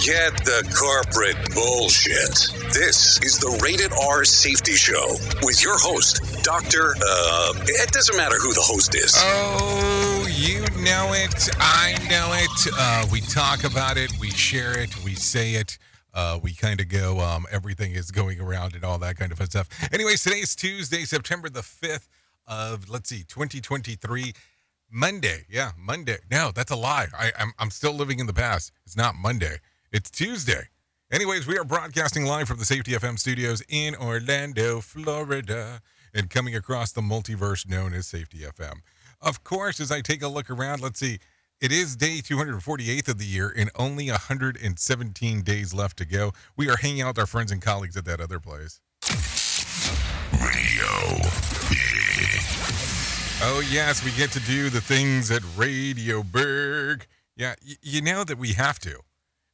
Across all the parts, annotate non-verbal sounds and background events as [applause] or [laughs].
Forget the corporate bullshit. This is the Rated R Safety Show with your host, Dr. Uh, it doesn't matter who the host is. Oh, you know it. I know it. Uh, we talk about it. We share it. We say it. Uh, we kind of go, um, everything is going around and all that kind of fun stuff. Anyways, today is Tuesday, September the 5th of, let's see, 2023. Monday. Yeah, Monday. No, that's a lie. I, I'm, I'm still living in the past. It's not Monday. It's Tuesday. Anyways, we are broadcasting live from the Safety FM studios in Orlando, Florida, and coming across the multiverse known as Safety FM. Of course, as I take a look around, let's see. It is day 248th of the year and only 117 days left to go. We are hanging out with our friends and colleagues at that other place. Radio. Oh, yes, we get to do the things at Radio Berg. Yeah, y- you know that we have to.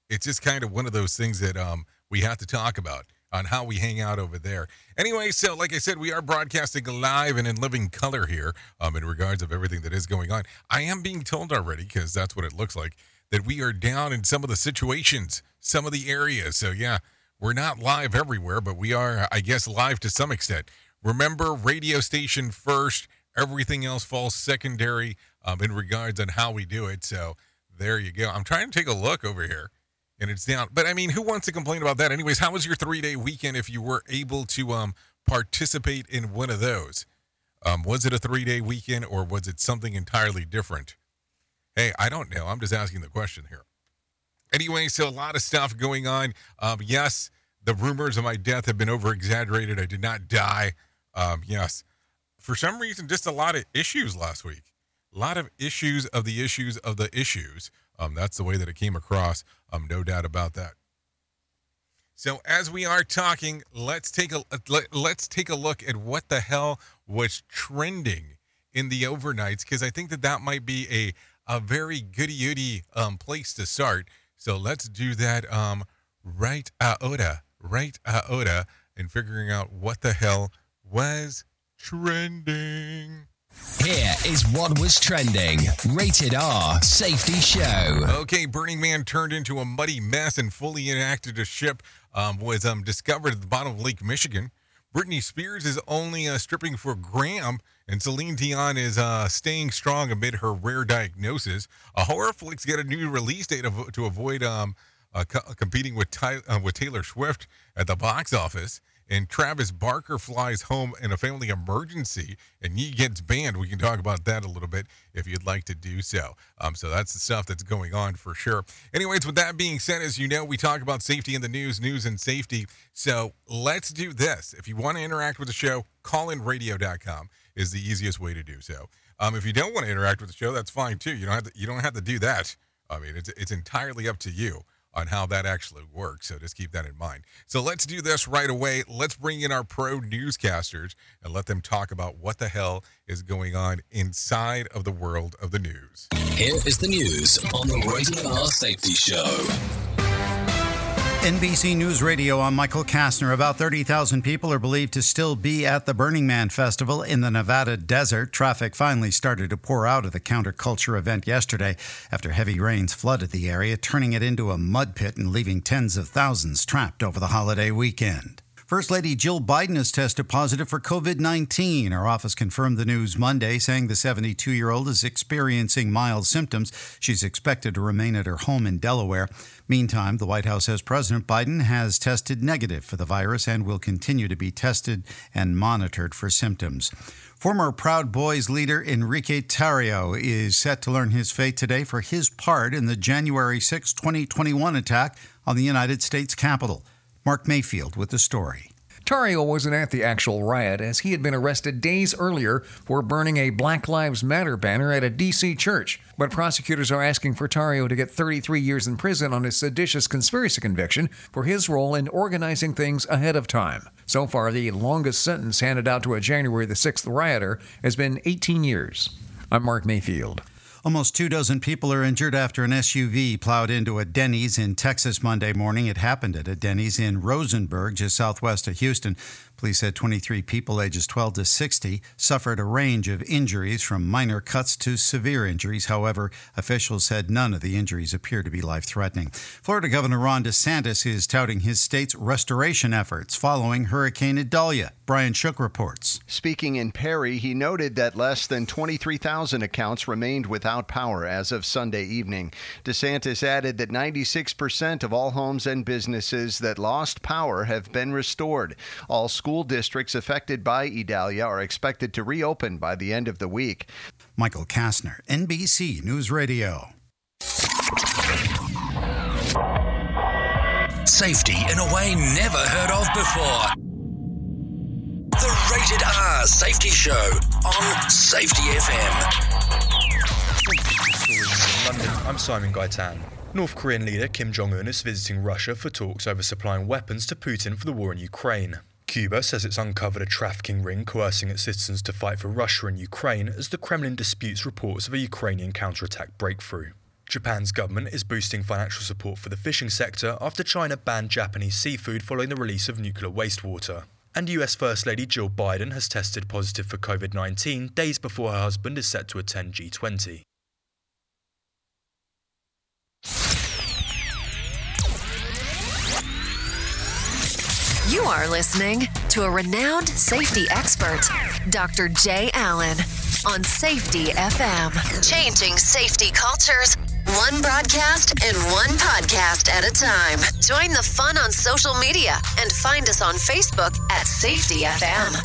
It's just kind of one of those things that um we have to talk about on how we hang out over there. Anyway, so like I said, we are broadcasting live and in living color here um in regards of everything that is going on. I am being told already because that's what it looks like that we are down in some of the situations, some of the areas. So yeah, we're not live everywhere, but we are I guess live to some extent. Remember radio station first, everything else falls secondary um in regards on how we do it. So there you go. I'm trying to take a look over here and it's down. But I mean, who wants to complain about that? Anyways, how was your three day weekend if you were able to um participate in one of those? Um, was it a three day weekend or was it something entirely different? Hey, I don't know. I'm just asking the question here. Anyway, so a lot of stuff going on. Um, yes, the rumors of my death have been over exaggerated. I did not die. Um, yes. For some reason, just a lot of issues last week. A lot of issues of the issues of the issues. Um, that's the way that it came across. Um, no doubt about that. So as we are talking, let's take a let, let's take a look at what the hell was trending in the overnights because I think that that might be a a very goody goody um, place to start. So let's do that um, right iota, right iota, and figuring out what the hell was trending. Here is what was trending. Rated R Safety Show. Okay, Burning Man turned into a muddy mess and fully enacted a ship um, was um, discovered at the bottom of Lake Michigan. Britney Spears is only uh, stripping for Graham, and Celine Dion is uh, staying strong amid her rare diagnosis. A horror flicks get a new release date to avoid um, uh, co- competing with, Ty- uh, with Taylor Swift at the box office. And Travis Barker flies home in a family emergency, and he gets banned. We can talk about that a little bit if you'd like to do so. Um, so that's the stuff that's going on for sure. Anyways, with that being said, as you know, we talk about safety in the news, news and safety. So let's do this. If you want to interact with the show, callinradio.com is the easiest way to do so. Um, if you don't want to interact with the show, that's fine too. You don't have to. You don't have to do that. I mean, it's it's entirely up to you on how that actually works. So just keep that in mind. So let's do this right away. Let's bring in our pro newscasters and let them talk about what the hell is going on inside of the world of the news. Here is the news on the Rated R Safety Show. NBC News Radio, I'm Michael Kastner. About 30,000 people are believed to still be at the Burning Man Festival in the Nevada desert. Traffic finally started to pour out of the counterculture event yesterday after heavy rains flooded the area, turning it into a mud pit and leaving tens of thousands trapped over the holiday weekend. First Lady Jill Biden has tested positive for COVID 19. Her office confirmed the news Monday, saying the 72 year old is experiencing mild symptoms. She's expected to remain at her home in Delaware. Meantime, the White House says President Biden has tested negative for the virus and will continue to be tested and monitored for symptoms. Former Proud Boys leader Enrique Tarrio is set to learn his fate today for his part in the January 6, 2021 attack on the United States Capitol. Mark Mayfield with the story. Tarrio wasn't at the actual riot as he had been arrested days earlier for burning a Black Lives Matter banner at a D.C. church. But prosecutors are asking for Tarrio to get 33 years in prison on his seditious conspiracy conviction for his role in organizing things ahead of time. So far, the longest sentence handed out to a January the 6th rioter has been 18 years. I'm Mark Mayfield. Almost two dozen people are injured after an SUV plowed into a Denny's in Texas Monday morning. It happened at a Denny's in Rosenberg, just southwest of Houston. Police said 23 people ages 12 to 60 suffered a range of injuries from minor cuts to severe injuries. However, officials said none of the injuries appear to be life threatening. Florida Governor Ron DeSantis is touting his state's restoration efforts following Hurricane Idalia. Brian Shook reports. Speaking in Perry, he noted that less than 23,000 accounts remained without power as of Sunday evening. DeSantis added that 96% of all homes and businesses that lost power have been restored. All school districts affected by Idalia are expected to reopen by the end of the week. Michael Kastner, NBC News Radio. Safety in a way never heard of before. The Rated R Safety Show on Safety FM. London, I'm Simon Gaitan. North Korean leader Kim Jong un is visiting Russia for talks over supplying weapons to Putin for the war in Ukraine. Cuba says it's uncovered a trafficking ring coercing its citizens to fight for Russia and Ukraine as the Kremlin disputes reports of a Ukrainian counterattack breakthrough. Japan's government is boosting financial support for the fishing sector after China banned Japanese seafood following the release of nuclear wastewater. And US First Lady Jill Biden has tested positive for COVID 19 days before her husband is set to attend G20. You are listening to a renowned safety expert, Dr. Jay Allen, on Safety FM. Changing safety cultures, one broadcast and one podcast at a time. Join the fun on social media and find us on Facebook at Safety FM.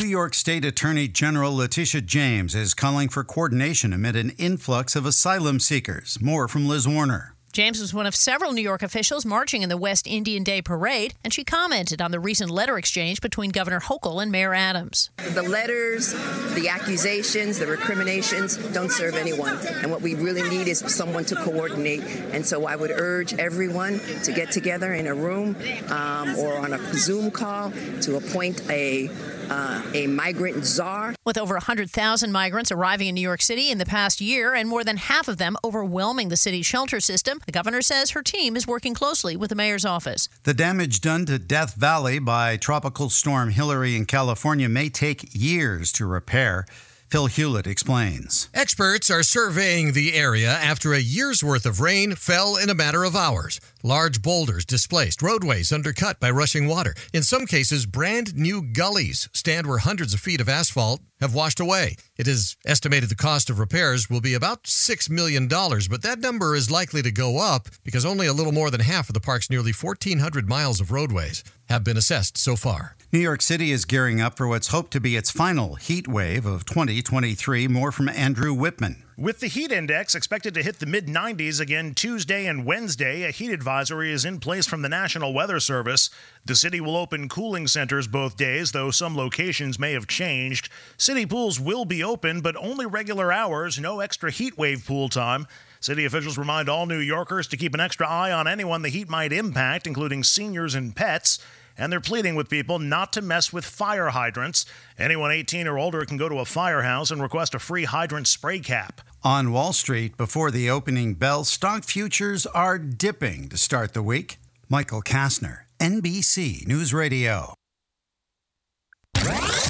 New York State Attorney General Letitia James is calling for coordination amid an influx of asylum seekers. More from Liz Warner. James was one of several New York officials marching in the West Indian Day Parade, and she commented on the recent letter exchange between Governor Hochul and Mayor Adams. The letters, the accusations, the recriminations don't serve anyone. And what we really need is someone to coordinate. And so I would urge everyone to get together in a room um, or on a Zoom call to appoint a uh, a migrant czar. With over 100,000 migrants arriving in New York City in the past year and more than half of them overwhelming the city's shelter system, the governor says her team is working closely with the mayor's office. The damage done to Death Valley by Tropical Storm Hilary in California may take years to repair. Phil Hewlett explains. Experts are surveying the area after a year's worth of rain fell in a matter of hours. Large boulders displaced, roadways undercut by rushing water. In some cases, brand new gullies stand where hundreds of feet of asphalt have washed away. It is estimated the cost of repairs will be about $6 million, but that number is likely to go up because only a little more than half of the park's nearly 1,400 miles of roadways have been assessed so far. New York City is gearing up for what's hoped to be its final heat wave of 2023. More from Andrew Whitman. With the heat index expected to hit the mid 90s again Tuesday and Wednesday, a heat advisory is in place from the National Weather Service. The city will open cooling centers both days, though some locations may have changed. City pools will be open, but only regular hours, no extra heat wave pool time. City officials remind all New Yorkers to keep an extra eye on anyone the heat might impact, including seniors and pets and they're pleading with people not to mess with fire hydrants. Anyone 18 or older can go to a firehouse and request a free hydrant spray cap. On Wall Street, before the opening bell, stock futures are dipping to start the week. Michael Kastner, NBC News Radio.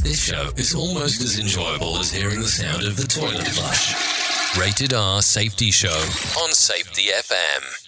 This show is almost as enjoyable as hearing the sound of the toilet flush. Rated R Safety Show on Safety FM.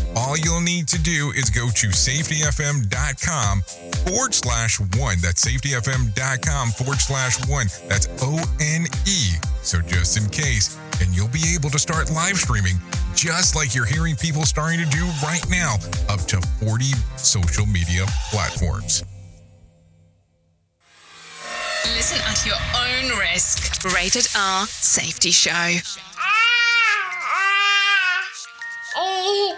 All you'll need to do is go to safetyfm.com forward slash one. That's safetyfm.com forward slash one. That's O N E. So just in case, and you'll be able to start live streaming just like you're hearing people starting to do right now, up to 40 social media platforms. Listen at your own risk. Rated R Safety Show. Ah, ah. Oh,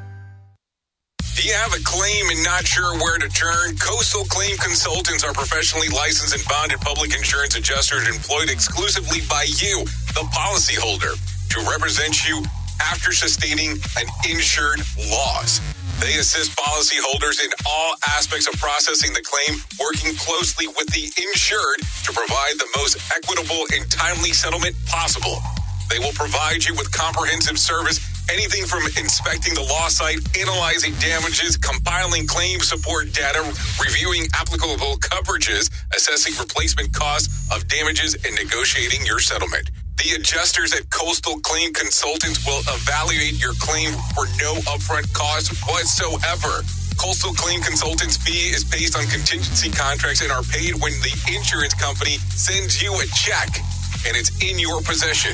Do you have a claim and not sure where to turn? Coastal Claim Consultants are professionally licensed and bonded public insurance adjusters employed exclusively by you, the policyholder, to represent you after sustaining an insured loss. They assist policyholders in all aspects of processing the claim, working closely with the insured to provide the most equitable and timely settlement possible. They will provide you with comprehensive service, anything from inspecting the loss site, analyzing damages, compiling claim support data, reviewing applicable coverages, assessing replacement costs of damages, and negotiating your settlement. The adjusters at Coastal Claim Consultants will evaluate your claim for no upfront cost whatsoever. Coastal Claim Consultants fee is based on contingency contracts and are paid when the insurance company sends you a check and it's in your possession.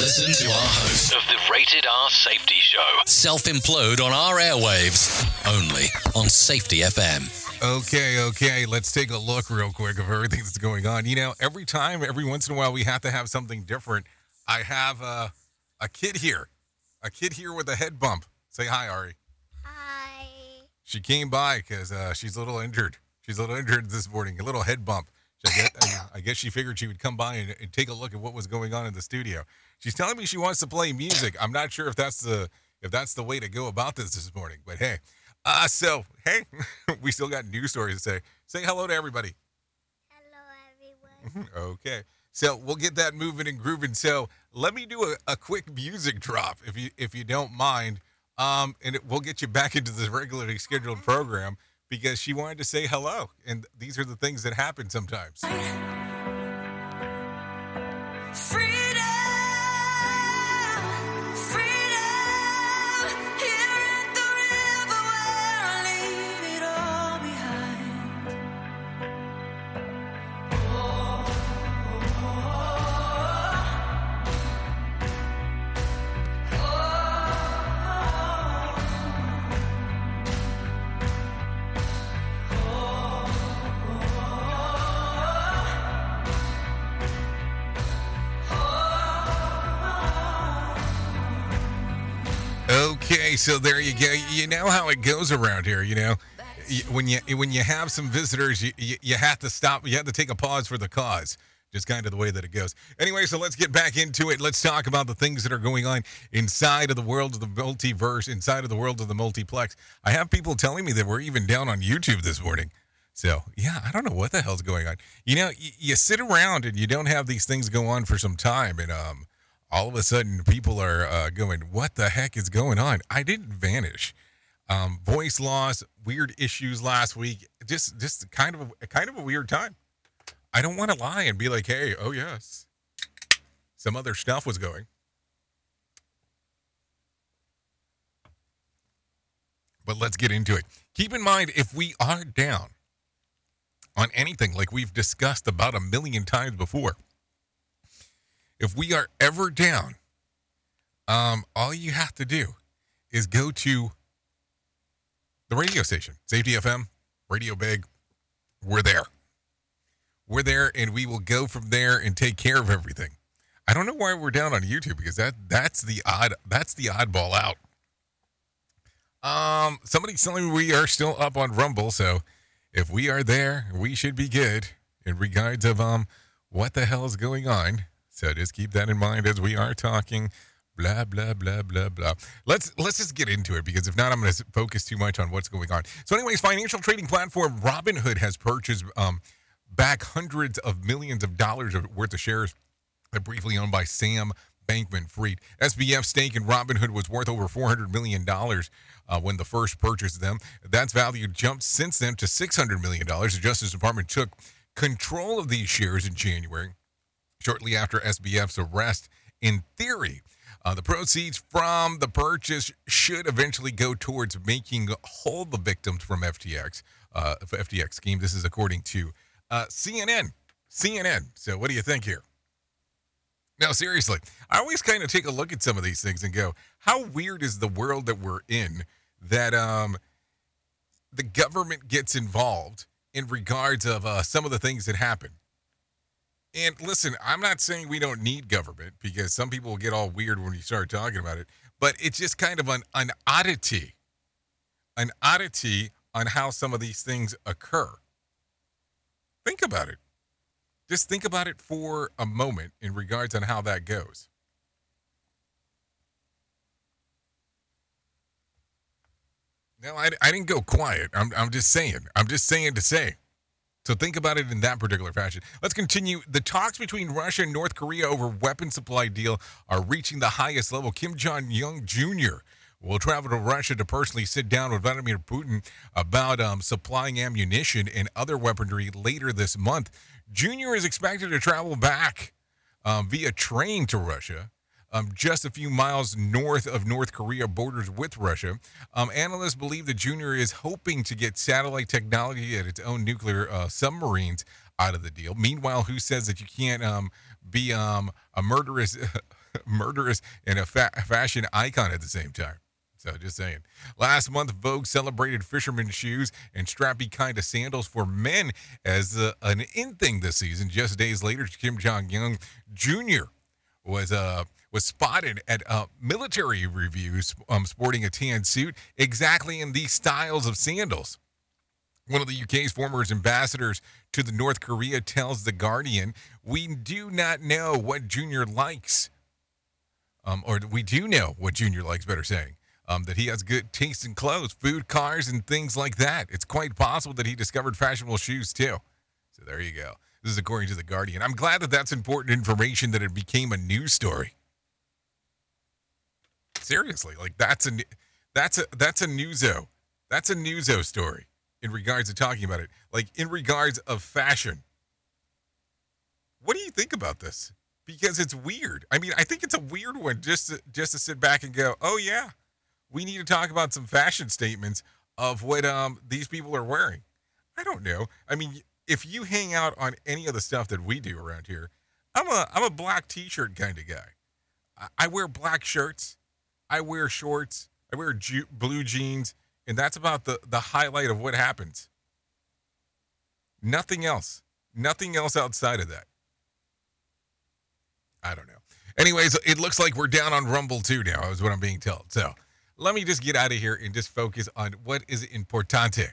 Listen to our host of the Rated R Safety Show. Self implode on our airwaves only on Safety FM. Okay, okay. Let's take a look real quick of everything that's going on. You know, every time, every once in a while, we have to have something different. I have a, a kid here, a kid here with a head bump. Say hi, Ari. Hi. She came by because uh, she's a little injured. She's a little injured this morning, a little head bump. I, guess, I, I guess she figured she would come by and, and take a look at what was going on in the studio. She's telling me she wants to play music. I'm not sure if that's the if that's the way to go about this this morning, but hey. Uh, so hey, [laughs] we still got news stories to say. Say hello to everybody. Hello, everyone. okay. So we'll get that moving and grooving. So let me do a, a quick music drop if you if you don't mind. Um, and it, we'll get you back into the regularly scheduled program because she wanted to say hello. And these are the things that happen sometimes. Freedom, so there you go. You know how it goes around here. You know, when you when you have some visitors, you, you you have to stop. You have to take a pause for the cause. Just kind of the way that it goes. Anyway, so let's get back into it. Let's talk about the things that are going on inside of the world of the multiverse, inside of the world of the multiplex. I have people telling me that we're even down on YouTube this morning. So, yeah, I don't know what the hell's going on. You know, you, you sit around and you don't have these things go on for some time, and um, all of a sudden people are uh, going, "What the heck is going on?" I didn't vanish. Um, voice loss, weird issues last week. Just, just kind of, a, kind of a weird time. I don't want to lie and be like, "Hey, oh yes, some other stuff was going." But let's get into it. Keep in mind, if we are down on anything, like we've discussed about a million times before, if we are ever down, um, all you have to do is go to the radio station, Safety FM, Radio Big. We're there. We're there, and we will go from there and take care of everything. I don't know why we're down on YouTube because that that's the odd that's the oddball out. Um, somebody's telling me we are still up on Rumble, so if we are there, we should be good in regards of um what the hell is going on. So just keep that in mind as we are talking. Blah blah blah blah blah. Let's let's just get into it because if not, I'm going to focus too much on what's going on. So, anyways, financial trading platform Robinhood has purchased um back hundreds of millions of dollars worth of shares that briefly owned by Sam Bankman Fried. SBF stake in Robinhood was worth over $400 million uh, when the first purchased them. That's value jumped since then to $600 million. The Justice Department took control of these shares in January, shortly after SBF's arrest. In theory, uh, the proceeds from the purchase should eventually go towards making whole the victims from FTX, uh, FTX scheme. This is according to uh, CNN. CNN. So, what do you think here? Now, seriously, I always kind of take a look at some of these things and go, how weird is the world that we're in that um, the government gets involved in regards of uh, some of the things that happen? And listen, I'm not saying we don't need government because some people get all weird when you start talking about it, but it's just kind of an, an oddity, an oddity on how some of these things occur. Think about it. Just think about it for a moment in regards on how that goes. No, I, I didn't go quiet. I'm, I'm just saying. I'm just saying to say. So think about it in that particular fashion. Let's continue. The talks between Russia and North Korea over weapon supply deal are reaching the highest level. Kim Jong Un Jr. will travel to Russia to personally sit down with Vladimir Putin about um, supplying ammunition and other weaponry later this month. Junior is expected to travel back um, via train to Russia. Um, just a few miles north of North Korea borders with Russia. Um, analysts believe that Junior is hoping to get satellite technology and its own nuclear uh, submarines out of the deal. Meanwhile, who says that you can't um, be um, a murderous, [laughs] murderous and a fa- fashion icon at the same time? So just saying. Last month, Vogue celebrated fisherman shoes and strappy kind of sandals for men as uh, an in thing this season. Just days later, Kim Jong Un Jr. was uh was spotted at uh, military reviews um, sporting a tan suit exactly in these styles of sandals. One of the UK's former ambassadors to the North Korea tells The Guardian, We do not know what Junior likes. Um, or we do know what Junior likes, better saying. Um, that he has good taste in clothes, food, cars, and things like that. It's quite possible that he discovered fashionable shoes too. So there you go. This is according to The Guardian. I'm glad that that's important information that it became a news story. Seriously, like that's a that's a that's a newso. That's a newso story in regards to talking about it. Like in regards of fashion. What do you think about this? Because it's weird. I mean, I think it's a weird one just to, just to sit back and go, "Oh yeah, we need to talk about some fashion statements of what um these people are wearing." I don't know. I mean, if you hang out on any of the stuff that we do around here, I'm a I'm a black t-shirt kind of guy. I, I wear black shirts. I wear shorts. I wear ju- blue jeans, and that's about the the highlight of what happens. Nothing else. Nothing else outside of that. I don't know. Anyways, it looks like we're down on Rumble too now, is what I'm being told. So let me just get out of here and just focus on what is importante.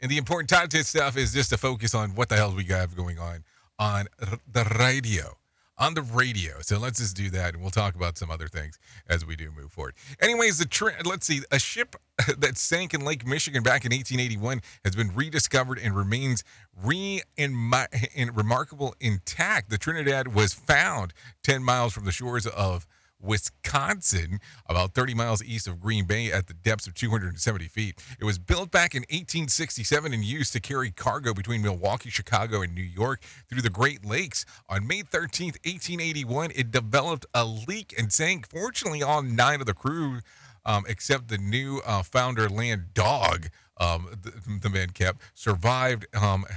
And the importante stuff is just to focus on what the hell we got going on on the radio. On the radio. So let's just do that and we'll talk about some other things as we do move forward. Anyways, the trend, let's see, a ship [laughs] that sank in Lake Michigan back in 1881 has been rediscovered and remains re in, in remarkable intact. The Trinidad was found 10 miles from the shores of Wisconsin, about 30 miles east of Green Bay at the depths of 270 feet. It was built back in 1867 and used to carry cargo between Milwaukee, Chicago, and New York through the Great Lakes. On May 13, 1881, it developed a leak and sank. Fortunately, all nine of the crew, um, except the new uh, founder land dog, um, the, the man kept, survived. Um, [laughs]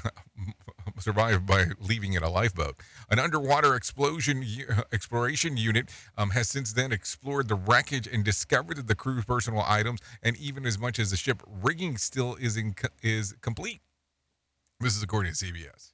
[laughs] survived by leaving in a lifeboat. An underwater explosion [laughs] exploration unit um, has since then explored the wreckage and discovered that the crew's personal items and even as much as the ship rigging still is in, is complete. This is according to CBS.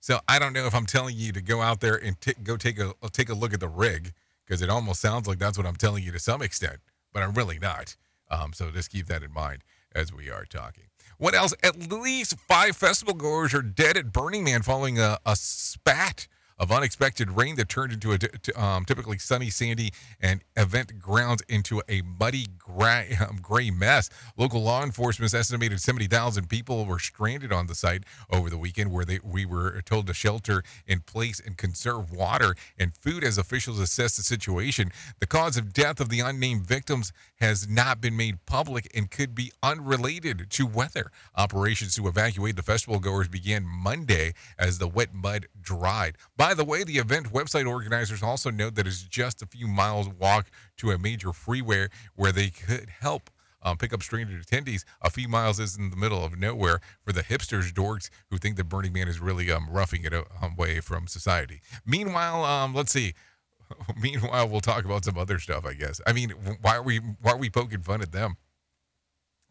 So I don't know if I'm telling you to go out there and t- go take a take a look at the rig because it almost sounds like that's what I'm telling you to some extent, but I'm really not. Um, so just keep that in mind as we are talking. What else? At least five festival goers are dead at Burning Man following a, a spat of unexpected rain that turned into a t- um, typically sunny, sandy, and event grounds into a muddy gray, [laughs] um, gray mess. Local law enforcement estimated 70,000 people were stranded on the site over the weekend, where they we were told to shelter in place and conserve water and food as officials assess the situation. The cause of death of the unnamed victims has not been made public and could be unrelated to weather. Operations to evacuate the festival goers began Monday as the wet mud dried. By the way, the event website organizers also note that it's just a few miles walk to a major freeway where they could help um, pick up stranded attendees. A few miles is in the middle of nowhere for the hipsters, dorks who think that Burning Man is really um, roughing it away from society. Meanwhile, um, let's see. [laughs] Meanwhile, we'll talk about some other stuff. I guess. I mean, why are we why are we poking fun at them?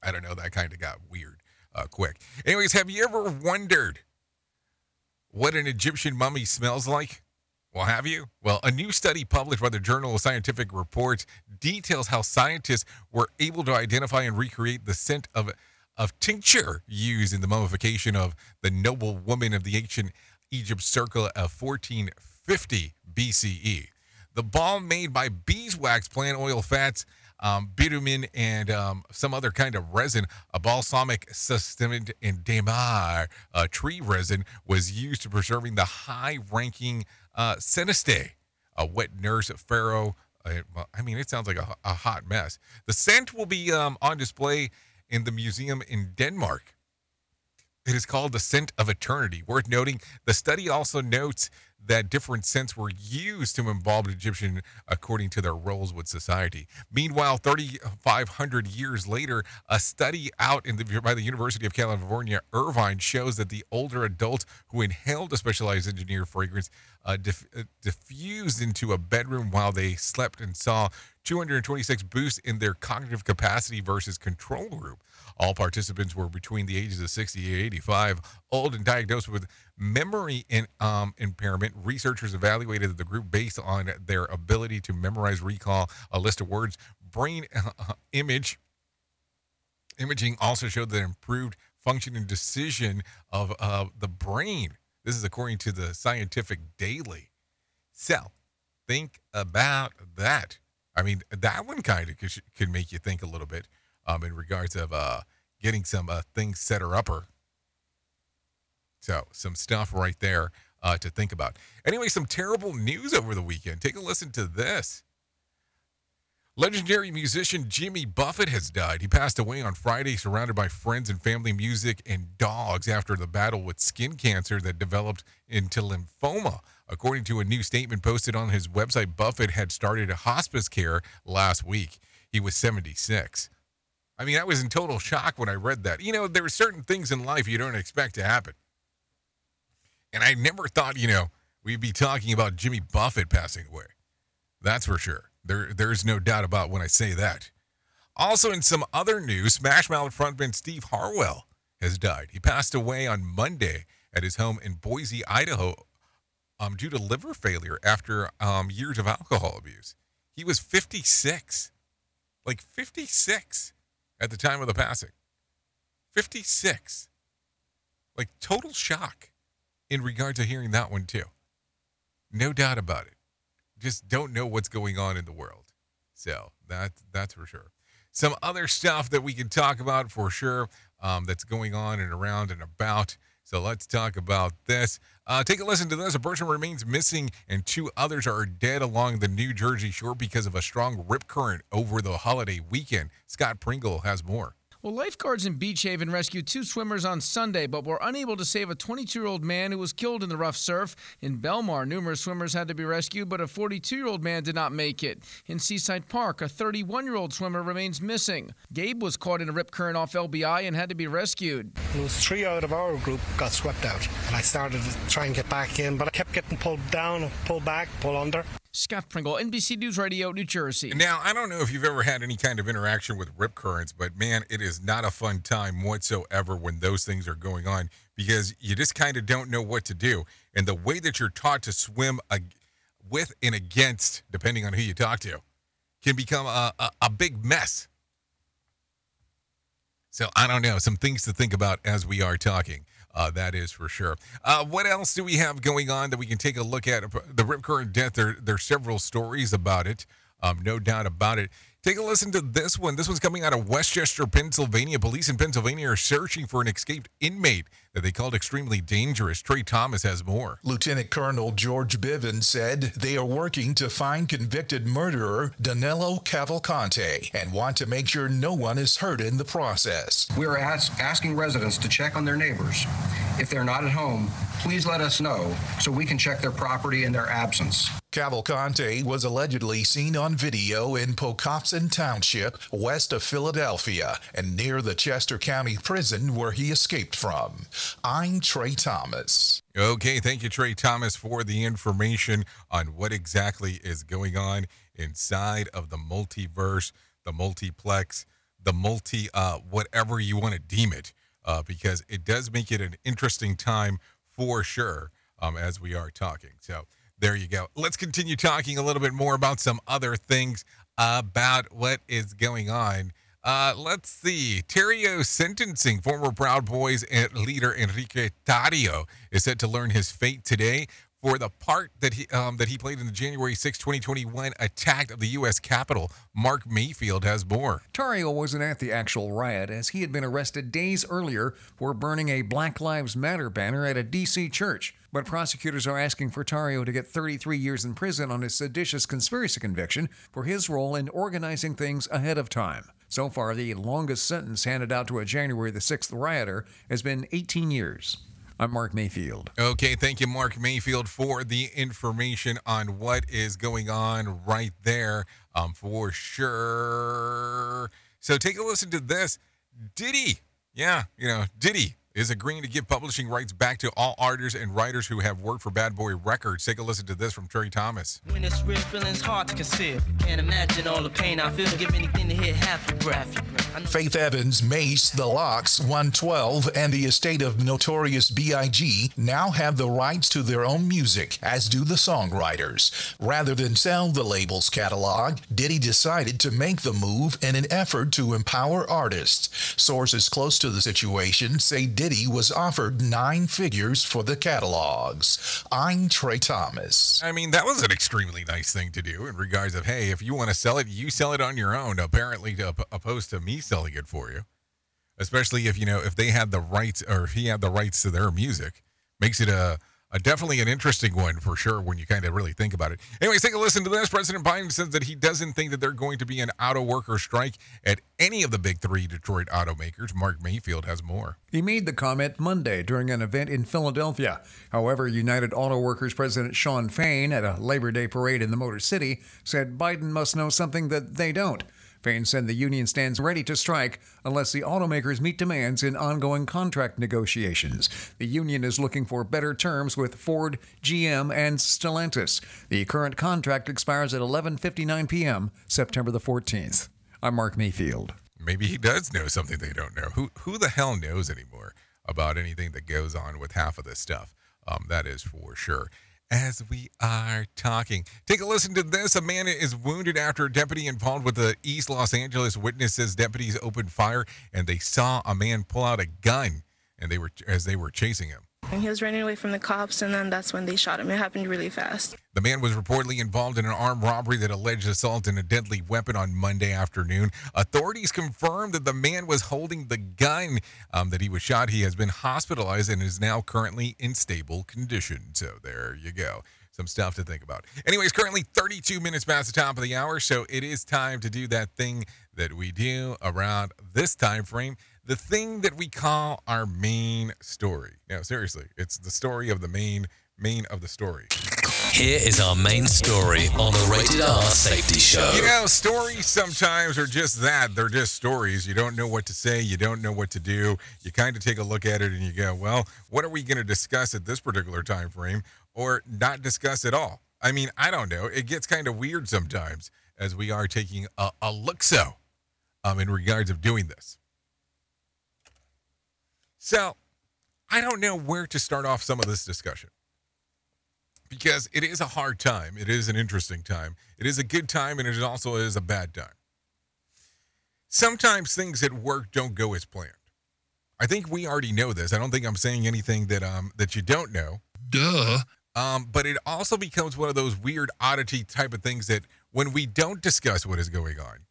I don't know. That kind of got weird uh, quick. Anyways, have you ever wondered what an Egyptian mummy smells like? Well, have you? Well, a new study published by the Journal of Scientific Reports details how scientists were able to identify and recreate the scent of of tincture used in the mummification of the noble woman of the ancient Egypt circa of 1450 BCE. The balm made by beeswax, plant oil fats, um, bitumen, and um, some other kind of resin, a balsamic sustained and damar uh, tree resin, was used to preserving the high-ranking uh, Senetnay, a wet nurse pharaoh I, I mean, it sounds like a, a hot mess. The scent will be um, on display in the museum in Denmark. It is called the scent of eternity. Worth noting, the study also notes that different scents were used to embalm Egyptian according to their roles with society. Meanwhile, 3,500 years later, a study out in the, by the University of California, Irvine, shows that the older adults who inhaled a specialized engineered fragrance uh, diff- uh, diffused into a bedroom while they slept and saw 226 boosts in their cognitive capacity versus control group. All participants were between the ages of 60 and 85, old and diagnosed with memory in, um, impairment. Researchers evaluated the group based on their ability to memorize, recall a list of words. Brain uh, [laughs] image imaging also showed that improved function and decision of uh, the brain. This is according to the Scientific Daily. So, think about that. I mean, that one kind of could make you think a little bit um, in regards of uh, getting some uh, things set her upper. So, some stuff right there uh, to think about. Anyway, some terrible news over the weekend. Take a listen to this. Legendary musician Jimmy Buffett has died. He passed away on Friday, surrounded by friends and family, music, and dogs after the battle with skin cancer that developed into lymphoma. According to a new statement posted on his website, Buffett had started hospice care last week. He was 76. I mean, I was in total shock when I read that. You know, there are certain things in life you don't expect to happen. And I never thought, you know, we'd be talking about Jimmy Buffett passing away. That's for sure. There, there's no doubt about when I say that. Also, in some other news, Smash Mouth frontman Steve Harwell has died. He passed away on Monday at his home in Boise, Idaho, um, due to liver failure after um, years of alcohol abuse. He was 56, like 56 at the time of the passing. 56. Like total shock in regard to hearing that one, too. No doubt about it just don't know what's going on in the world. So that that's for sure. Some other stuff that we can talk about for sure um, that's going on and around and about. So let's talk about this. Uh, take a listen to this. A person remains missing, and two others are dead along the New Jersey shore because of a strong rip current over the holiday weekend. Scott Pringle has more. Well, lifeguards in Beach Haven rescued two swimmers on Sunday, but were unable to save a 22 year old man who was killed in the rough surf. In Belmar, numerous swimmers had to be rescued, but a 42 year old man did not make it. In Seaside Park, a 31 year old swimmer remains missing. Gabe was caught in a rip current off LBI and had to be rescued. It was three out of our group got swept out, and I started to try and get back in, but I kept getting pulled down, pulled back, pulled under. Scott Pringle, NBC News Radio, New Jersey. Now, I don't know if you've ever had any kind of interaction with rip currents, but man, it is not a fun time whatsoever when those things are going on because you just kind of don't know what to do. And the way that you're taught to swim ag- with and against, depending on who you talk to, can become a, a, a big mess. So I don't know. Some things to think about as we are talking. Uh, that is for sure. Uh, what else do we have going on that we can take a look at? The Rip Current death, there, there's several stories about it. Um, no doubt about it. Take a listen to this one. This one's coming out of West Chester, Pennsylvania. Police in Pennsylvania are searching for an escaped inmate that they called extremely dangerous. Trey Thomas has more. Lieutenant Colonel George Bivens said they are working to find convicted murderer Danilo Cavalcante and want to make sure no one is hurt in the process. We are ask, asking residents to check on their neighbors. If they're not at home, please let us know so we can check their property in their absence. Cavalcante was allegedly seen on video in Pocopson Township, west of Philadelphia, and near the Chester County Prison where he escaped from. I'm Trey Thomas. Okay, thank you, Trey Thomas, for the information on what exactly is going on inside of the multiverse, the multiplex, the multi, uh, whatever you want to deem it, uh, because it does make it an interesting time for sure um, as we are talking. So there you go. Let's continue talking a little bit more about some other things about what is going on. Uh, let's see. Tarrio sentencing former Proud Boys leader Enrique Tarrio is set to learn his fate today. for the part that he um, that he played in the January 6, 2021 attack of the U.S. Capitol. Mark Mayfield has more. Tarrio wasn't at the actual riot as he had been arrested days earlier for burning a Black Lives Matter banner at a D.C. church. But prosecutors are asking for Tarrio to get 33 years in prison on a seditious conspiracy conviction for his role in organizing things ahead of time. So far, the longest sentence handed out to a January the 6th rioter has been 18 years. I'm Mark Mayfield. Okay, thank you, Mark Mayfield, for the information on what is going on right there um, for sure. So take a listen to this. Diddy, yeah, you know, Diddy is agreeing to give publishing rights back to all artists and writers who have worked for Bad Boy Records. Take a listen to this from Trey Thomas. When it's real, feeling's hard to. Can't imagine all the pain I feel. Give anything to half your breath. Faith Evans, Mace, The LOX, 112, and the estate of Notorious B.I.G. now have the rights to their own music, as do the songwriters. Rather than sell the label's catalog, Diddy decided to make the move in an effort to empower artists. Sources close to the situation say Diddy was offered nine figures for the catalogs. I'm Trey Thomas. I mean, that was an extremely nice thing to do in regards of, hey, if you want to sell it, you sell it on your own, apparently, to, opposed to me selling it for you. Especially if, you know, if they had the rights or if he had the rights to their music. Makes it a, a definitely an interesting one for sure when you kind of really think about it. Anyways, take a listen to this. President Biden says that he doesn't think that they're going to be an auto worker strike at any of the big three Detroit automakers. Mark Mayfield has more. He made the comment Monday during an event in Philadelphia. However, United Auto Workers President Shawn Fain at a Labor Day parade in the Motor City said Biden must know something that they don't. Fain said the union stands ready to strike unless the automakers meet demands in ongoing contract negotiations. The union is looking for better terms with Ford, GM, and Stellantis. The current contract expires at 11:59 p.m. September the 14th. I'm Mark Mayfield. Maybe he does know something they don't know. Who who the hell knows anymore about anything that goes on with half of this stuff? Um, that is for sure. As we are talking, take a listen to this. A man is wounded after a deputy involved with the East Los Angeles witnesses deputies opened fire and they saw a man pull out a gun and they were as they were chasing him. And he was running away from the cops, and then that's when they shot him. It happened really fast. The man was reportedly involved in an armed robbery that alleged assault and a deadly weapon on Monday afternoon. Authorities confirmed that the man was holding the gun um, that he was shot. He has been hospitalized and is now currently in stable condition. So there you go. Some stuff to think about. Anyways, currently 32 minutes past the top of the hour, so it is time to do that thing that we do around this time frame the thing that we call our main story. No, seriously, it's the story of the main main of the story. Here is our main story on the Rated R Safety Show. You know, stories sometimes are just that. They're just stories. You don't know what to say, you don't know what to do. You kind of take a look at it and you go, "Well, what are we going to discuss at this particular time frame or not discuss at all?" I mean, I don't know. It gets kind of weird sometimes as we are taking a, a look so um, in regards of doing this. So, I don't know where to start off some of this discussion because it is a hard time. It is an interesting time. It is a good time, and it also is a bad time. Sometimes things at work don't go as planned. I think we already know this. I don't think I'm saying anything that um that you don't know. Duh. Um, but it also becomes one of those weird oddity type of things that when we don't discuss what is going on,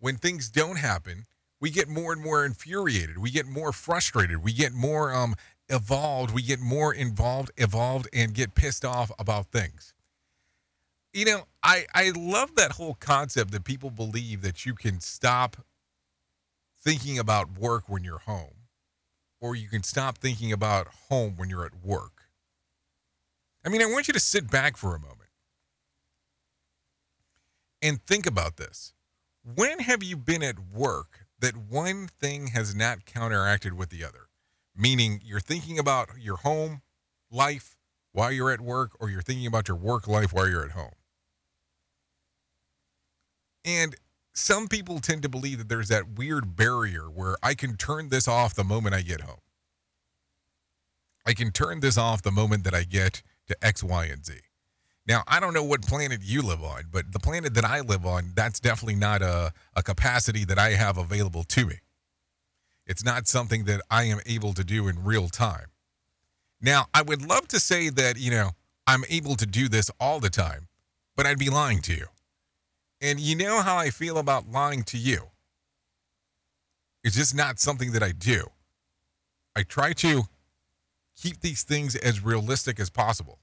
when things don't happen, we get more and more infuriated. We get more frustrated. We get more um, evolved. We get more involved, evolved, and get pissed off about things. You know, I, I love that whole concept that people believe that you can stop thinking about work when you're home, or you can stop thinking about home when you're at work. I mean, I want you to sit back for a moment and think about this. When have you been at work that one thing has not counteracted with the other. Meaning you're thinking about your home life while you're at work, or you're thinking about your work life while you're at home. And some people tend to believe that there's that weird barrier where I can turn this off the moment I get home. I can turn this off the moment that I get to X, Y, and Z. Now, I don't know what planet you live on, but the planet that I live on, that's definitely not a, a capacity that I have available to me. It's not something that I am able to do in real time. Now, I would love to say that, you know, I'm able to do this all the time, but I'd be lying to you. And you know how I feel about lying to you. It's just not something that I do. I try to keep these things as realistic as possible.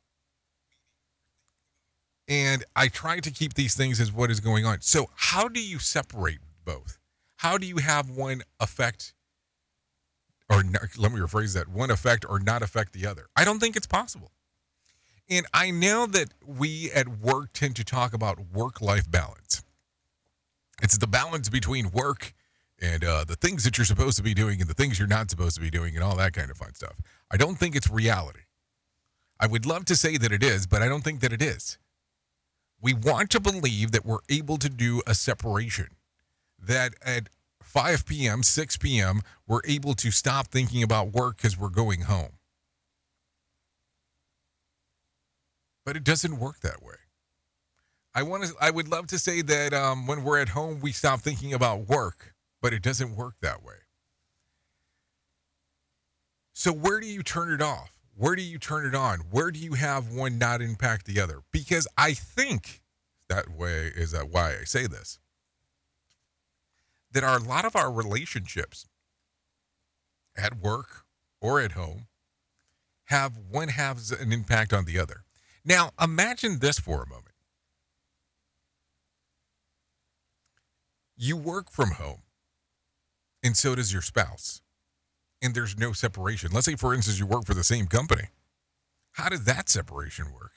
And I try to keep these things as what is going on. So, how do you separate both? How do you have one affect, or not, let me rephrase that, one affect or not affect the other? I don't think it's possible. And I know that we at work tend to talk about work life balance. It's the balance between work and uh, the things that you're supposed to be doing and the things you're not supposed to be doing and all that kind of fun stuff. I don't think it's reality. I would love to say that it is, but I don't think that it is. We want to believe that we're able to do a separation, that at 5 p.m., 6 p.m., we're able to stop thinking about work because we're going home. But it doesn't work that way. I want to. I would love to say that um, when we're at home, we stop thinking about work, but it doesn't work that way. So where do you turn it off? Where do you turn it on? Where do you have one not impact the other? Because I think that way is that why I say this. That are a lot of our relationships at work or at home have one has an impact on the other. Now, imagine this for a moment. You work from home, and so does your spouse, and there's no separation. Let's say, for instance, you work for the same company. How does that separation work?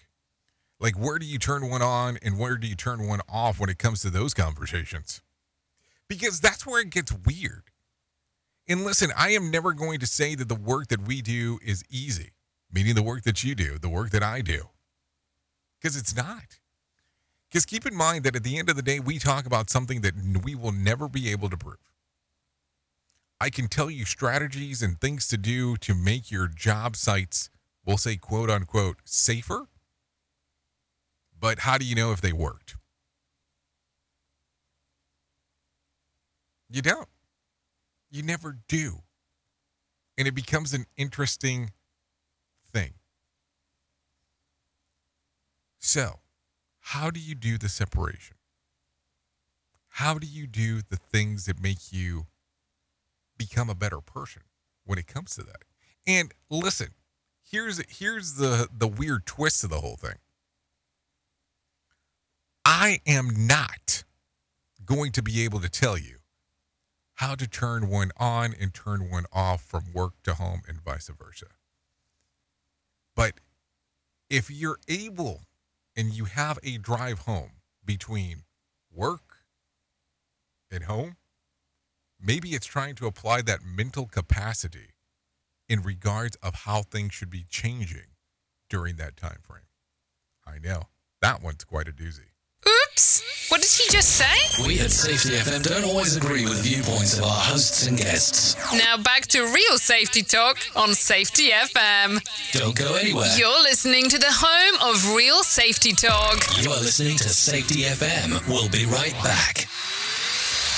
Like, where do you turn one on and where do you turn one off when it comes to those conversations? Because that's where it gets weird. And listen, I am never going to say that the work that we do is easy, meaning the work that you do, the work that I do, because it's not. Because keep in mind that at the end of the day, we talk about something that we will never be able to prove. I can tell you strategies and things to do to make your job sites, we'll say, quote unquote, safer. But how do you know if they worked? You don't. You never do. And it becomes an interesting thing. So, how do you do the separation? How do you do the things that make you become a better person when it comes to that? And listen, here's here's the the weird twist to the whole thing. I am not going to be able to tell you how to turn one on and turn one off from work to home and vice versa. But if you're able and you have a drive home between work and home, maybe it's trying to apply that mental capacity in regards of how things should be changing during that time frame. I know that one's quite a doozy. Oops! What did he just say? We at Safety FM don't always agree with viewpoints of our hosts and guests. Now back to real safety talk on Safety FM. Don't go anywhere. You're listening to the home of real safety talk. You are listening to Safety FM. We'll be right back.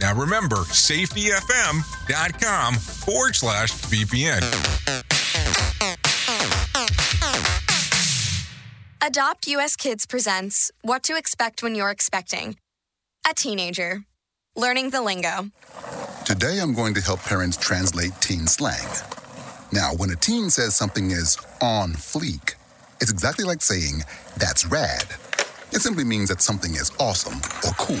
Now remember, safetyfm.com forward slash VPN. Adopt US Kids presents What to Expect When You're Expecting. A teenager. Learning the lingo. Today, I'm going to help parents translate teen slang. Now, when a teen says something is on fleek, it's exactly like saying, that's rad. It simply means that something is awesome or cool.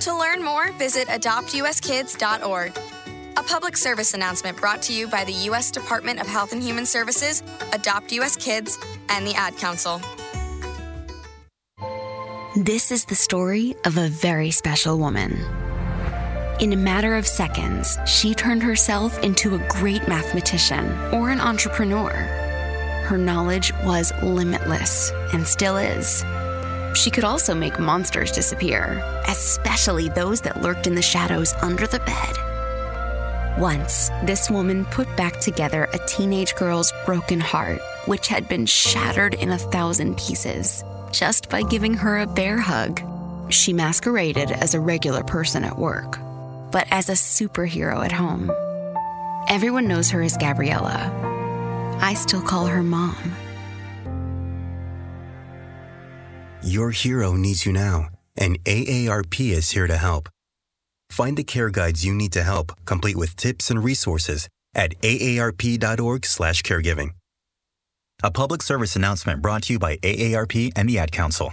To learn more, visit adoptuskids.org. A public service announcement brought to you by the U.S. Department of Health and Human Services, Adopt U.S. Kids, and the Ad Council. This is the story of a very special woman. In a matter of seconds, she turned herself into a great mathematician or an entrepreneur. Her knowledge was limitless and still is. She could also make monsters disappear, especially those that lurked in the shadows under the bed. Once, this woman put back together a teenage girl's broken heart, which had been shattered in a thousand pieces, just by giving her a bear hug. She masqueraded as a regular person at work, but as a superhero at home. Everyone knows her as Gabriella. I still call her mom. Your hero needs you now, and AARP is here to help. Find the care guides you need to help, complete with tips and resources at aarp.org/caregiving. A public service announcement brought to you by AARP and the Ad Council.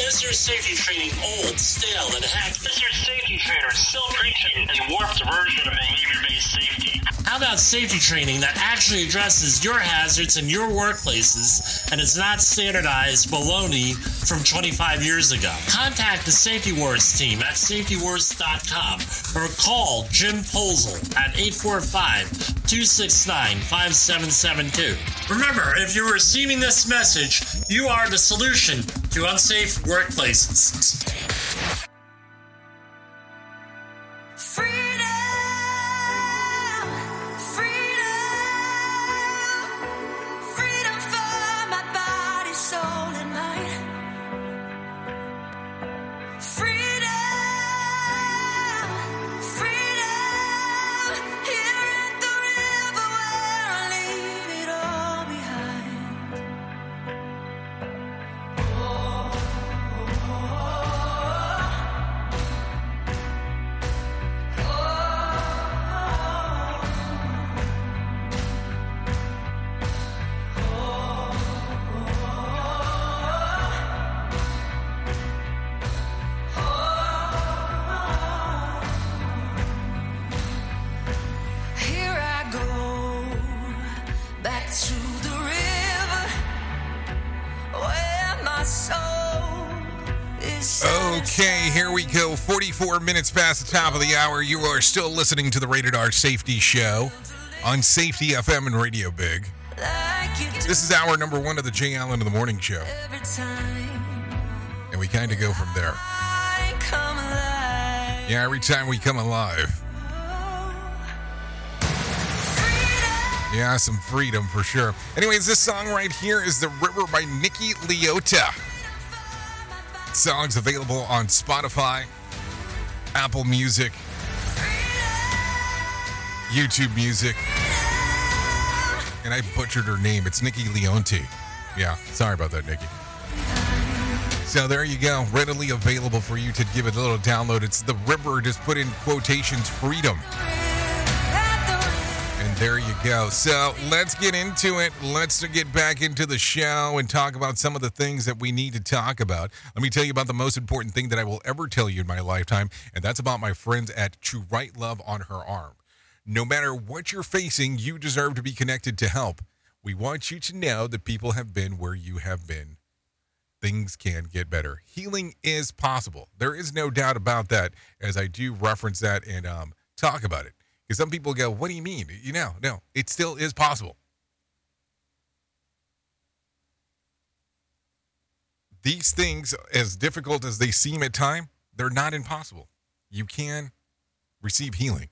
Is your safety training old, stale, and hacked? Is your safety trainer still preaching a warped version of behavior-based safety? How about safety training that actually addresses your hazards in your workplaces and is not standardized baloney from 25 years ago? Contact the Safety Wars team at safetywars.com or call Jim Posel at 845-269-5772. Remember, if you're receiving this message, you are the solution to unsafe workplaces. Freedom 24 minutes past the top of the hour. You are still listening to the Rated R Safety Show on Safety FM and Radio Big. This is hour number one of the Jay Allen of the Morning Show. And we kind of go from there. Yeah, every time we come alive. Yeah, some freedom for sure. Anyways, this song right here is The River by Nikki Leota. Songs available on Spotify, Apple Music, YouTube Music. And I butchered her name. It's Nikki Leonti. Yeah, sorry about that, Nikki. So there you go. Readily available for you to give it a little download. It's The River. Just put in quotations freedom. There you go. So let's get into it. Let's get back into the show and talk about some of the things that we need to talk about. Let me tell you about the most important thing that I will ever tell you in my lifetime, and that's about my friends at To Write Love on Her Arm. No matter what you're facing, you deserve to be connected to help. We want you to know that people have been where you have been. Things can get better. Healing is possible. There is no doubt about that, as I do reference that and um, talk about it. Because some people go, What do you mean? You know, no, it still is possible. These things, as difficult as they seem at time, they're not impossible. You can receive healing.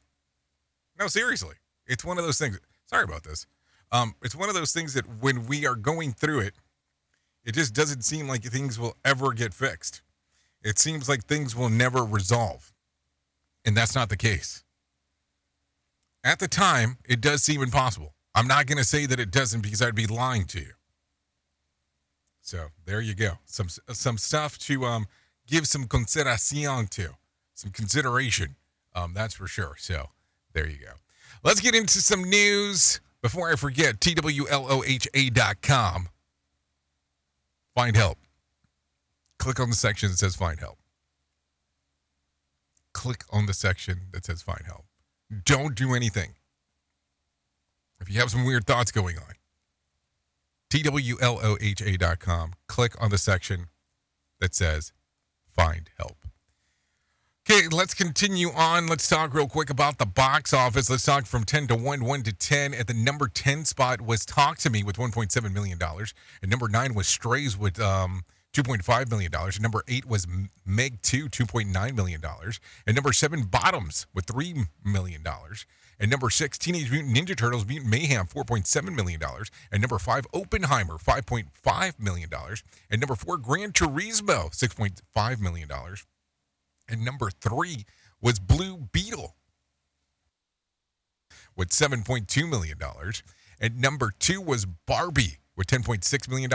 No, seriously. It's one of those things. Sorry about this. Um, it's one of those things that when we are going through it, it just doesn't seem like things will ever get fixed. It seems like things will never resolve. And that's not the case. At the time, it does seem impossible. I'm not going to say that it doesn't because I'd be lying to you. So there you go. Some some stuff to um, give some consideración to, some consideration. Um, that's for sure. So there you go. Let's get into some news. Before I forget, TWLOHA.com. Find help. Click on the section that says find help. Click on the section that says find help. Don't do anything. If you have some weird thoughts going on, TWLOHA.com. Click on the section that says find help. Okay, let's continue on. Let's talk real quick about the box office. Let's talk from 10 to 1, 1 to 10. At the number 10 spot was Talk to Me with $1.7 million. And number 9 was Strays with um, $2.5 million. And number 8 was Meg 2, $2.9 million. And number 7, Bottoms with $3 million. And number 6, Teenage Mutant Ninja Turtles Mutant Mayhem, $4.7 million. And number 5, Oppenheimer, $5.5 million. And number 4, Gran Turismo, $6.5 million. And number three was Blue Beetle with $7.2 million. And number two was Barbie with $10.6 million.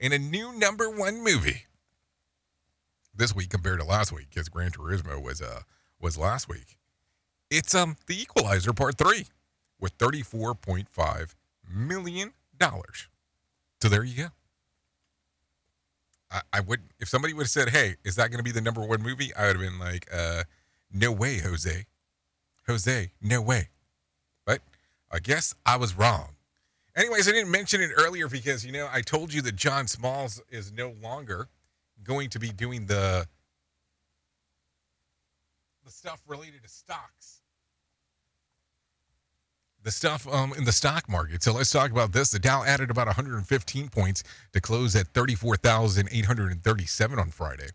And a new number one movie this week compared to last week, because Gran Turismo was uh was last week. It's um The Equalizer Part 3 with $34.5 million. So there you go. I, I would if somebody would have said, "Hey, is that going to be the number one movie?" I would have been like, uh, "No way, Jose, Jose, no way." But I guess I was wrong. Anyways, I didn't mention it earlier because you know I told you that John Smalls is no longer going to be doing the the stuff related to stocks the stuff um, in the stock market. So let's talk about this. The Dow added about 115 points to close at 34,837 on Friday.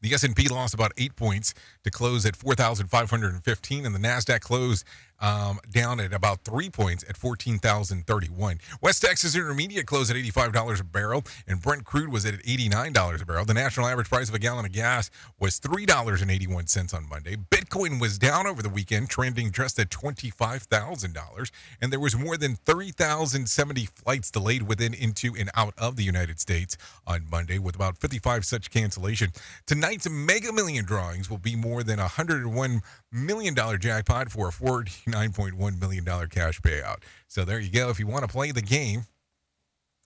The S&P lost about eight points to close at 4,515, and the Nasdaq closed um, down at about three points at 14,031. West Texas Intermediate closed at $85 a barrel, and Brent crude was at $89 a barrel. The national average price of a gallon of gas was $3.81 on Monday. Bitcoin was down over the weekend, trending just at $25,000, and there was more than 30,070 flights delayed within, into, and out of the United States on Monday, with about 55 such cancellation. Tonight's Mega Million drawings will be more than a $101 million dollar jackpot for a $49.1 million cash payout. So there you go. If you want to play the game,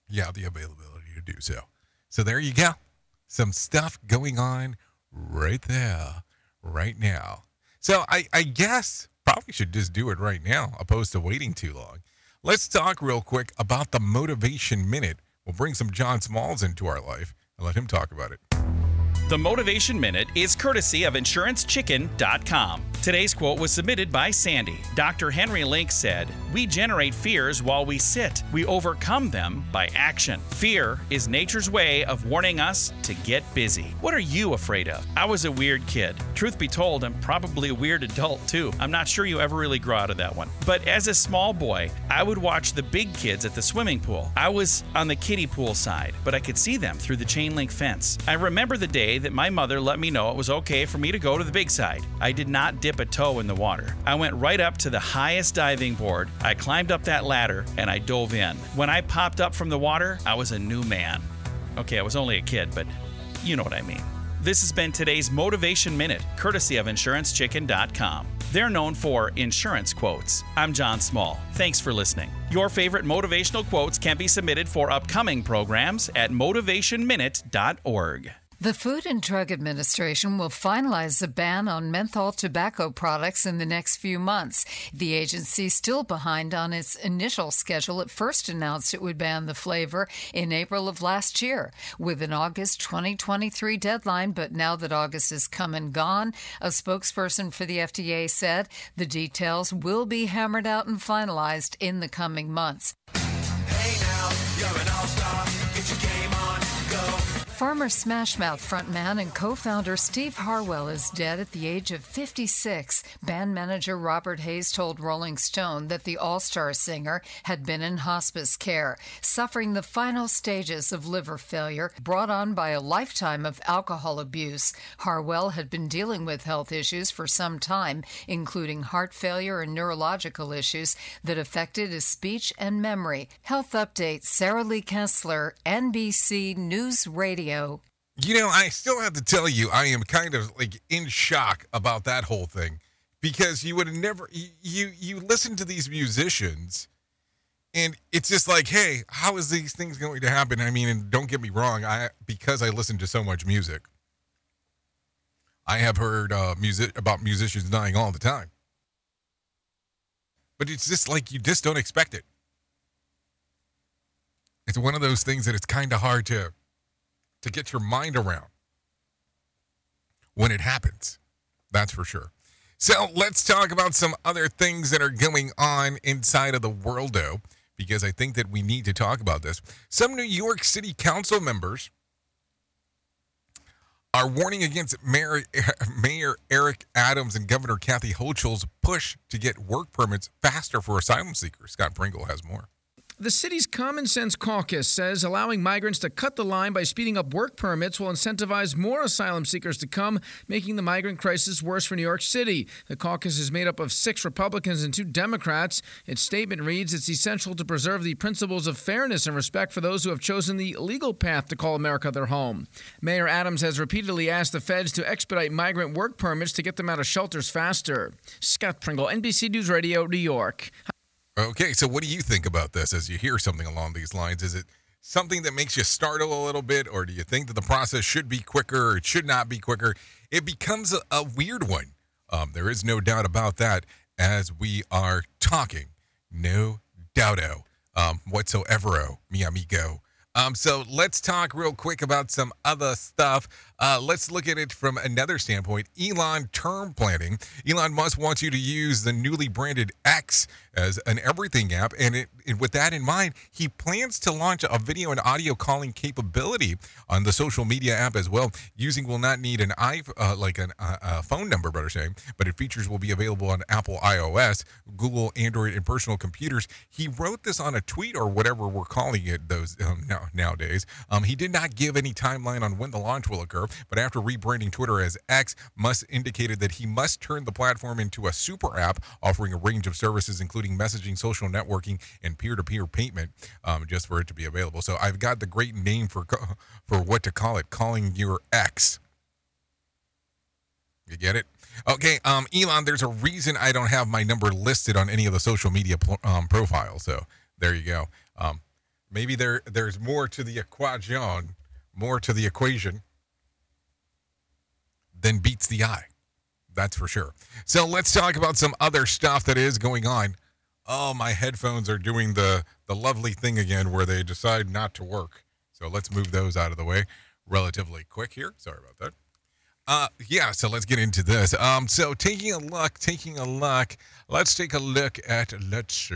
you have the availability to do so. So there you go. Some stuff going on right there, right now. So I, I guess probably should just do it right now, opposed to waiting too long. Let's talk real quick about the Motivation Minute. We'll bring some John Smalls into our life and let him talk about it. The Motivation Minute is courtesy of InsuranceChicken.com. Today's quote was submitted by Sandy. Dr. Henry Link said, We generate fears while we sit. We overcome them by action. Fear is nature's way of warning us to get busy. What are you afraid of? I was a weird kid. Truth be told, I'm probably a weird adult too. I'm not sure you ever really grow out of that one. But as a small boy, I would watch the big kids at the swimming pool. I was on the kiddie pool side, but I could see them through the chain link fence. I remember the day that my mother let me know it was okay for me to go to the big side. I did not dip a toe in the water. I went right up to the highest diving board. I climbed up that ladder and I dove in. When I popped up from the water, I was a new man. Okay, I was only a kid, but you know what I mean. This has been today's Motivation Minute, courtesy of InsuranceChicken.com. They're known for insurance quotes. I'm John Small. Thanks for listening. Your favorite motivational quotes can be submitted for upcoming programs at motivationminute.org. The Food and Drug Administration will finalize a ban on menthol tobacco products in the next few months. The agency still behind on its initial schedule. It first announced it would ban the flavor in April of last year with an August 2023 deadline, but now that August is come and gone, a spokesperson for the FDA said the details will be hammered out and finalized in the coming months. Former Smash Mouth frontman and co founder Steve Harwell is dead at the age of 56. Band manager Robert Hayes told Rolling Stone that the All Star singer had been in hospice care, suffering the final stages of liver failure brought on by a lifetime of alcohol abuse. Harwell had been dealing with health issues for some time, including heart failure and neurological issues that affected his speech and memory. Health update Sarah Lee Kessler, NBC News Radio. You know, I still have to tell you, I am kind of like in shock about that whole thing because you would never you, you listen to these musicians and it's just like, hey, how is these things going to happen? I mean, and don't get me wrong, I because I listen to so much music, I have heard uh, music about musicians dying all the time. But it's just like you just don't expect it. It's one of those things that it's kind of hard to to get your mind around when it happens. That's for sure. So let's talk about some other things that are going on inside of the world, though, because I think that we need to talk about this. Some New York City Council members are warning against Mayor, [laughs] Mayor Eric Adams and Governor Kathy Hochul's push to get work permits faster for asylum seekers. Scott Pringle has more. The city's Common Sense Caucus says allowing migrants to cut the line by speeding up work permits will incentivize more asylum seekers to come, making the migrant crisis worse for New York City. The caucus is made up of six Republicans and two Democrats. Its statement reads It's essential to preserve the principles of fairness and respect for those who have chosen the legal path to call America their home. Mayor Adams has repeatedly asked the feds to expedite migrant work permits to get them out of shelters faster. Scott Pringle, NBC News Radio, New York. Okay, so what do you think about this as you hear something along these lines? Is it something that makes you startle a little bit, or do you think that the process should be quicker or it should not be quicker? It becomes a, a weird one. Um, there is no doubt about that as we are talking. No doubto um, whatsoever, mi amigo. Um, so let's talk real quick about some other stuff. Uh, let's look at it from another standpoint. Elon term planning. Elon Musk wants you to use the newly branded X as an everything app, and, it, with that in mind, he plans to launch a video and audio calling capability on the social media app as well. Using will not need an i uh, like an, uh, a phone number, better say, but its features will be available on Apple iOS, Google Android, and personal computers. He wrote this on a tweet or whatever we're calling it those um, now, nowadays. Um, he did not give any timeline on when the launch will occur, but after rebranding Twitter as X, Musk indicated that he must turn the platform into a super app offering a range of services, including messaging, social networking, and peer-to-peer payment, um, just for it to be available. So I've got the great name for for what to call it, calling your X. You get it? Okay, um, Elon, there's a reason I don't have my number listed on any of the social media pl- um, profiles. So there you go. Um, maybe there there's more to the equation, more to the equation than beats the eye. That's for sure. So let's talk about some other stuff that is going on. Oh, my headphones are doing the the lovely thing again where they decide not to work. So let's move those out of the way relatively quick here. Sorry about that. Uh, yeah, so let's get into this. Um, so taking a look, taking a look, let's take a look at let's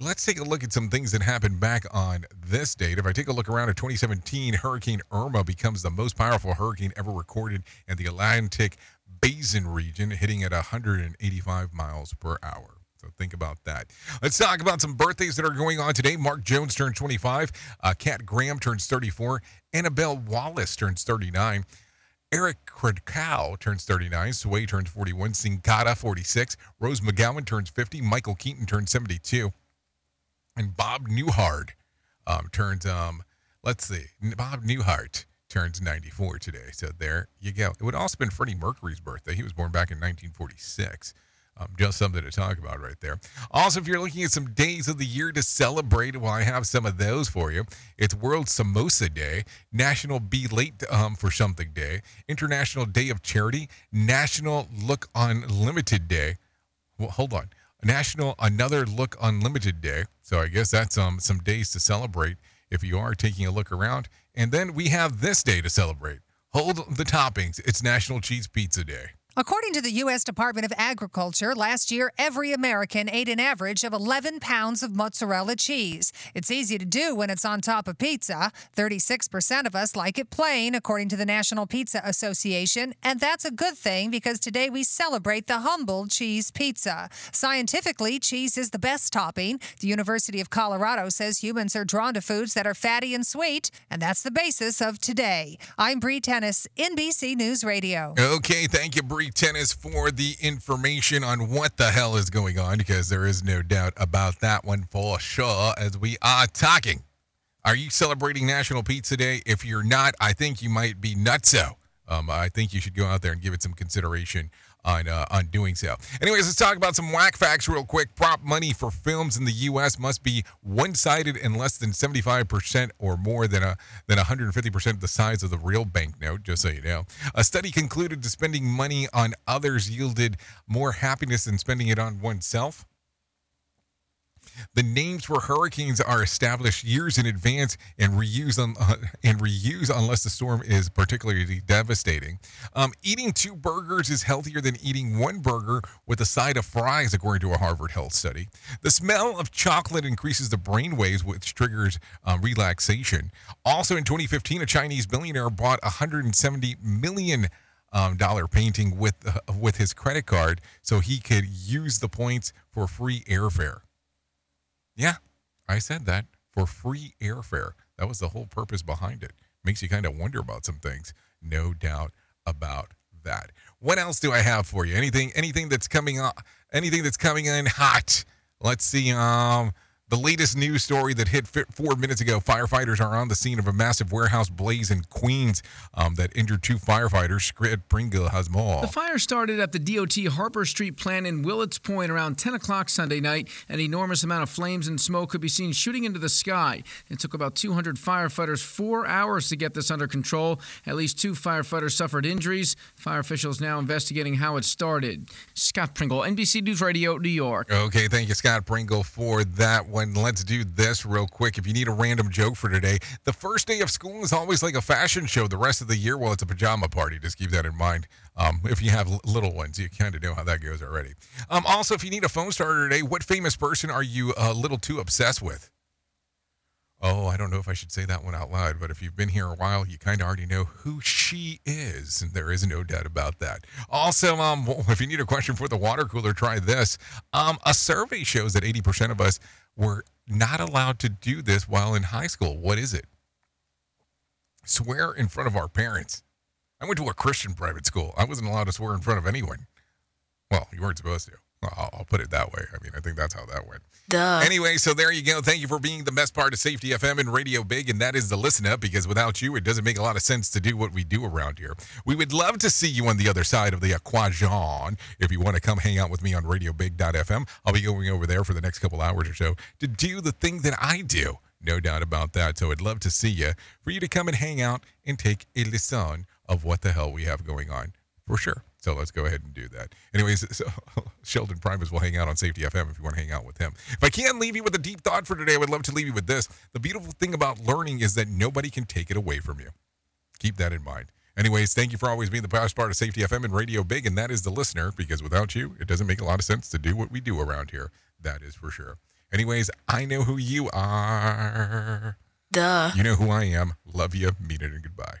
let's take a look at some things that happened back on this date. If I take a look around at 2017, Hurricane Irma becomes the most powerful hurricane ever recorded in the Atlantic Basin region, hitting at 185 miles per hour. So think about that. Let's talk about some birthdays that are going on today. Mark Jones turns 25. Uh, Graham turns 34. Annabelle Wallis turns 39. Eric Krakow turns 39. Sway turns 41. Sincata 46. Rose McGowan turns 50. Michael Keaton turns 72. And Bob Newhart um, turns, um, let's see, Bob Newhart turns 94 today. So there you go. It would also been Freddie Mercury's birthday. He was born back in 1946. Um, just something to talk about right there. Also, if you're looking at some days of the year to celebrate, well, I have some of those for you. It's World Samosa Day, National Be Late um, for Something Day, International Day of Charity, National Look Unlimited Day. Well, hold on. National Another Look Unlimited Day. So I guess that's um, some days to celebrate if you are taking a look around. And then we have this day to celebrate. Hold the toppings. It's National Cheese Pizza Day. According to the U.S. Department of Agriculture, last year every American ate an average of 11 pounds of mozzarella cheese. It's easy to do when it's on top of pizza. 36% of us like it plain, according to the National Pizza Association. And that's a good thing because today we celebrate the humble cheese pizza. Scientifically, cheese is the best topping. The University of Colorado says humans are drawn to foods that are fatty and sweet, and that's the basis of today. I'm Bree Tennis, NBC News Radio. Okay, thank you, Bree Tennis, for the information on what the hell is going on, because there is no doubt about that one for sure as we are talking. Are you celebrating National Pizza Day? If you're not, I think you might be nutso. Um, I think you should go out there and give it some consideration on uh, on doing so. Anyways, let's talk about some whack facts real quick. Prop money for films in the U.S. must be one-sided and less than 75% or more than a than 150% of the size of the real banknote. Just so you know, a study concluded that spending money on others yielded more happiness than spending it on oneself. The names for hurricanes are established years in advance and reuse on, uh, and reuse unless the storm is particularly devastating. Um, eating two burgers is healthier than eating one burger with a side of fries, according to a Harvard Health study. The smell of chocolate increases the brain waves, which triggers um, relaxation. Also, in 2015, a Chinese billionaire bought 170 million um, dollar painting with uh, with his credit card so he could use the points for free airfare. Yeah, I said that for free airfare. That was the whole purpose behind it. Makes you kind of wonder about some things. No doubt about that. What else do I have for you? Anything anything that's coming on anything that's coming in hot? Let's see um the latest news story that hit four minutes ago firefighters are on the scene of a massive warehouse blaze in Queens um, that injured two firefighters. Scott Pringle has more. The fire started at the DOT Harper Street plant in Willets Point around 10 o'clock Sunday night. An enormous amount of flames and smoke could be seen shooting into the sky. It took about 200 firefighters four hours to get this under control. At least two firefighters suffered injuries. Fire officials now investigating how it started. Scott Pringle, NBC News Radio, New York. Okay, thank you, Scott Pringle, for that one. Let's do this real quick. If you need a random joke for today, the first day of school is always like a fashion show. The rest of the year, well, it's a pajama party. Just keep that in mind. Um, if you have little ones, you kind of know how that goes already. Um, also, if you need a phone starter today, what famous person are you a little too obsessed with? Oh, I don't know if I should say that one out loud, but if you've been here a while, you kind of already know who she is, and there is no doubt about that. Also, um, if you need a question for the water cooler, try this. Um, a survey shows that 80% of us were not allowed to do this while in high school. What is it? Swear in front of our parents. I went to a Christian private school. I wasn't allowed to swear in front of anyone. Well, you weren't supposed to. I'll, I'll put it that way. I mean, I think that's how that went. Duh. Anyway, so there you go. Thank you for being the best part of Safety FM and Radio Big, and that is the listen up because without you, it doesn't make a lot of sense to do what we do around here. We would love to see you on the other side of the equation. If you want to come hang out with me on RadioBig.fm, I'll be going over there for the next couple hours or so to do the thing that I do. No doubt about that. So I'd love to see you for you to come and hang out and take a listen of what the hell we have going on for sure. So let's go ahead and do that. Anyways, [laughs] so Sheldon Primus will hang out on Safety FM if you want to hang out with him. If I can leave you with a deep thought for today, I would love to leave you with this. The beautiful thing about learning is that nobody can take it away from you. Keep that in mind. Anyways, thank you for always being the best part of Safety FM and Radio Big, and that is the listener, because without you, it doesn't make a lot of sense to do what we do around here. That is for sure. Anyways, I know who you are. Duh. You know who I am. Love you. Mean it and goodbye.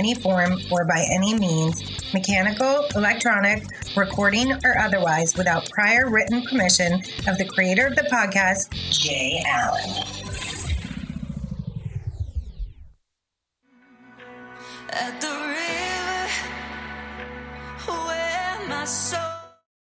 any form or by any means, mechanical, electronic, recording, or otherwise, without prior written permission of the creator of the podcast, Jay Allen. At the river where my soul